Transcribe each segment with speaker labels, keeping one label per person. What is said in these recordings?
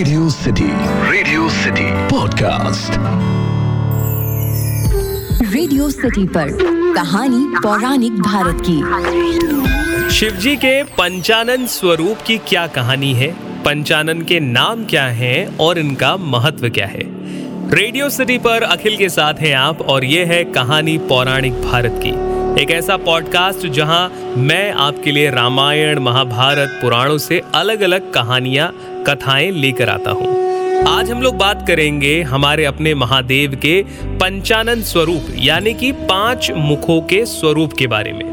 Speaker 1: Radio city radio city podcast
Speaker 2: radio city पर कहानी पौराणिक भारत की।
Speaker 3: शिवजी के पंचानन स्वरूप की क्या कहानी है? पंचानन के नाम क्या हैं और इनका महत्व क्या है? रेडियो सिटी पर अखिल के साथ हैं आप और ये है कहानी पौराणिक भारत की। एक ऐसा पॉडकास्ट जहाँ मैं आपके लिए रामायण, महाभारत, पुराणों से अलग अलग कहानियाँ, कथाएँ लेकर आता हूँ। आज हम लोग बात करेंगे हमारे अपने महादेव के पंचानन स्वरूप, यानी कि पाँच मुखों के स्वरूप के बारे में।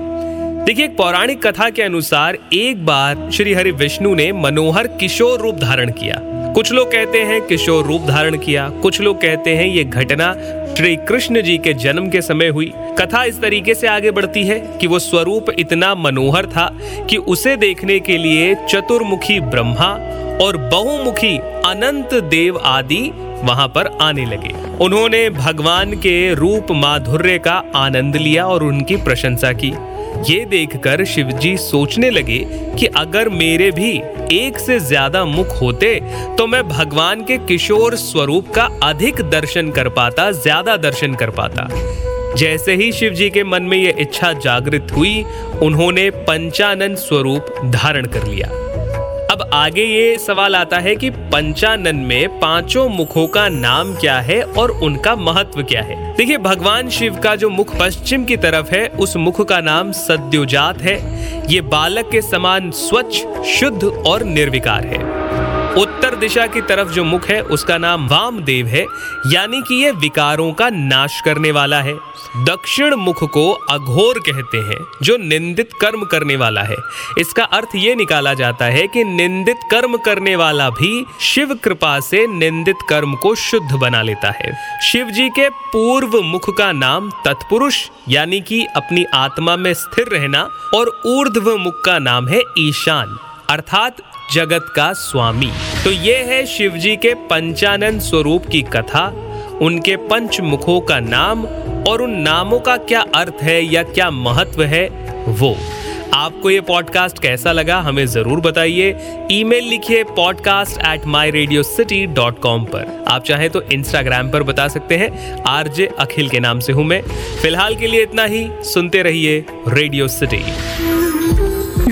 Speaker 3: देखिए, एक पौराणिक कथा के अनुसार एक बार श्री हरि विष्णु ने मनोहर किशोर रूप धारण किया। कुछ लोग कहते हैं किशोर रूप धारण किया, कुछ लोग कहते हैं ये घटना श्री कृष्ण जी के जन्म के समय हुई। कथा इस तरीके से आगे बढ़ती है कि वो स्वरूप इतना मनोहर था कि उसे देखने के लिए चतुर्मुखी ब्रह्मा और बहुमुखी अनंत देव आदि वहाँ पर आने लगे। उन्होंने भगवान के रूप माधुर्य का आनंद लिया और उनकी प्रशंसा की। ये देखकर शिवजी सोचने लगे कि अगर मेरे भी एक से ज़्यादा मुख होते तो मैं भगवान के किशोर स्वरूप का अधिक दर्शन कर पाता, ज़्यादा दर्शन कर पाता। जैसे ही शिव जी के मन में यह इच्छा जागृत हुई, उन्होंने पंचानन स्वरूप धारण कर लिया। आगे ये सवाल आता है कि पंचानन में पाँचों मुखों का नाम क्या है और उनका महत्व क्या है? देखिए, भगवान शिव का जो मुख पश्चिम की तरफ़ है, उस मुख का नाम सद्योजात है। ये बालक के समान स्वच्छ, शुद्ध और निर्विकार है। दिशा की तरफ़ जो मुख है, उसका नाम वामदेव है, यानी कि ये विकारों का नाश करने वाला है। दक्षिण मुख को अघोर कहते हैं, जो निंदित कर्म करने वाला है। इसका अर्थ ये निकाला जाता है कि निंदित कर्म करने वाला भी शिव कृपा से निंदित कर्म को शुद्ध बना लेता है। शिव जी के पूर्व मुख का नाम तत्पुरुष, यानी कि अपनी आत्मा में स्थिर रहना, और ऊर्ध्व मुख का नाम है ईशान। अर्थात जगत का स्वामी। तो ये है शिवजी के पंचानन स्वरूप की कथा, उनके पंच मुखों का नाम और उन नामों का क्या अर्थ है या क्या महत्व है, वो। आपको ये पॉडकास्ट कैसा लगा हमें ज़रूर बताइए। ईमेल लिखिए podcast at my radio city dot com पर। आप चाहें तो इंस्टाग्राम पर बता सकते हैं। आरजे अखिल के नाम से हूँ मैं। फ़िलहाल के लिए इतना ही। सुनते रहिए रेडियो सिटी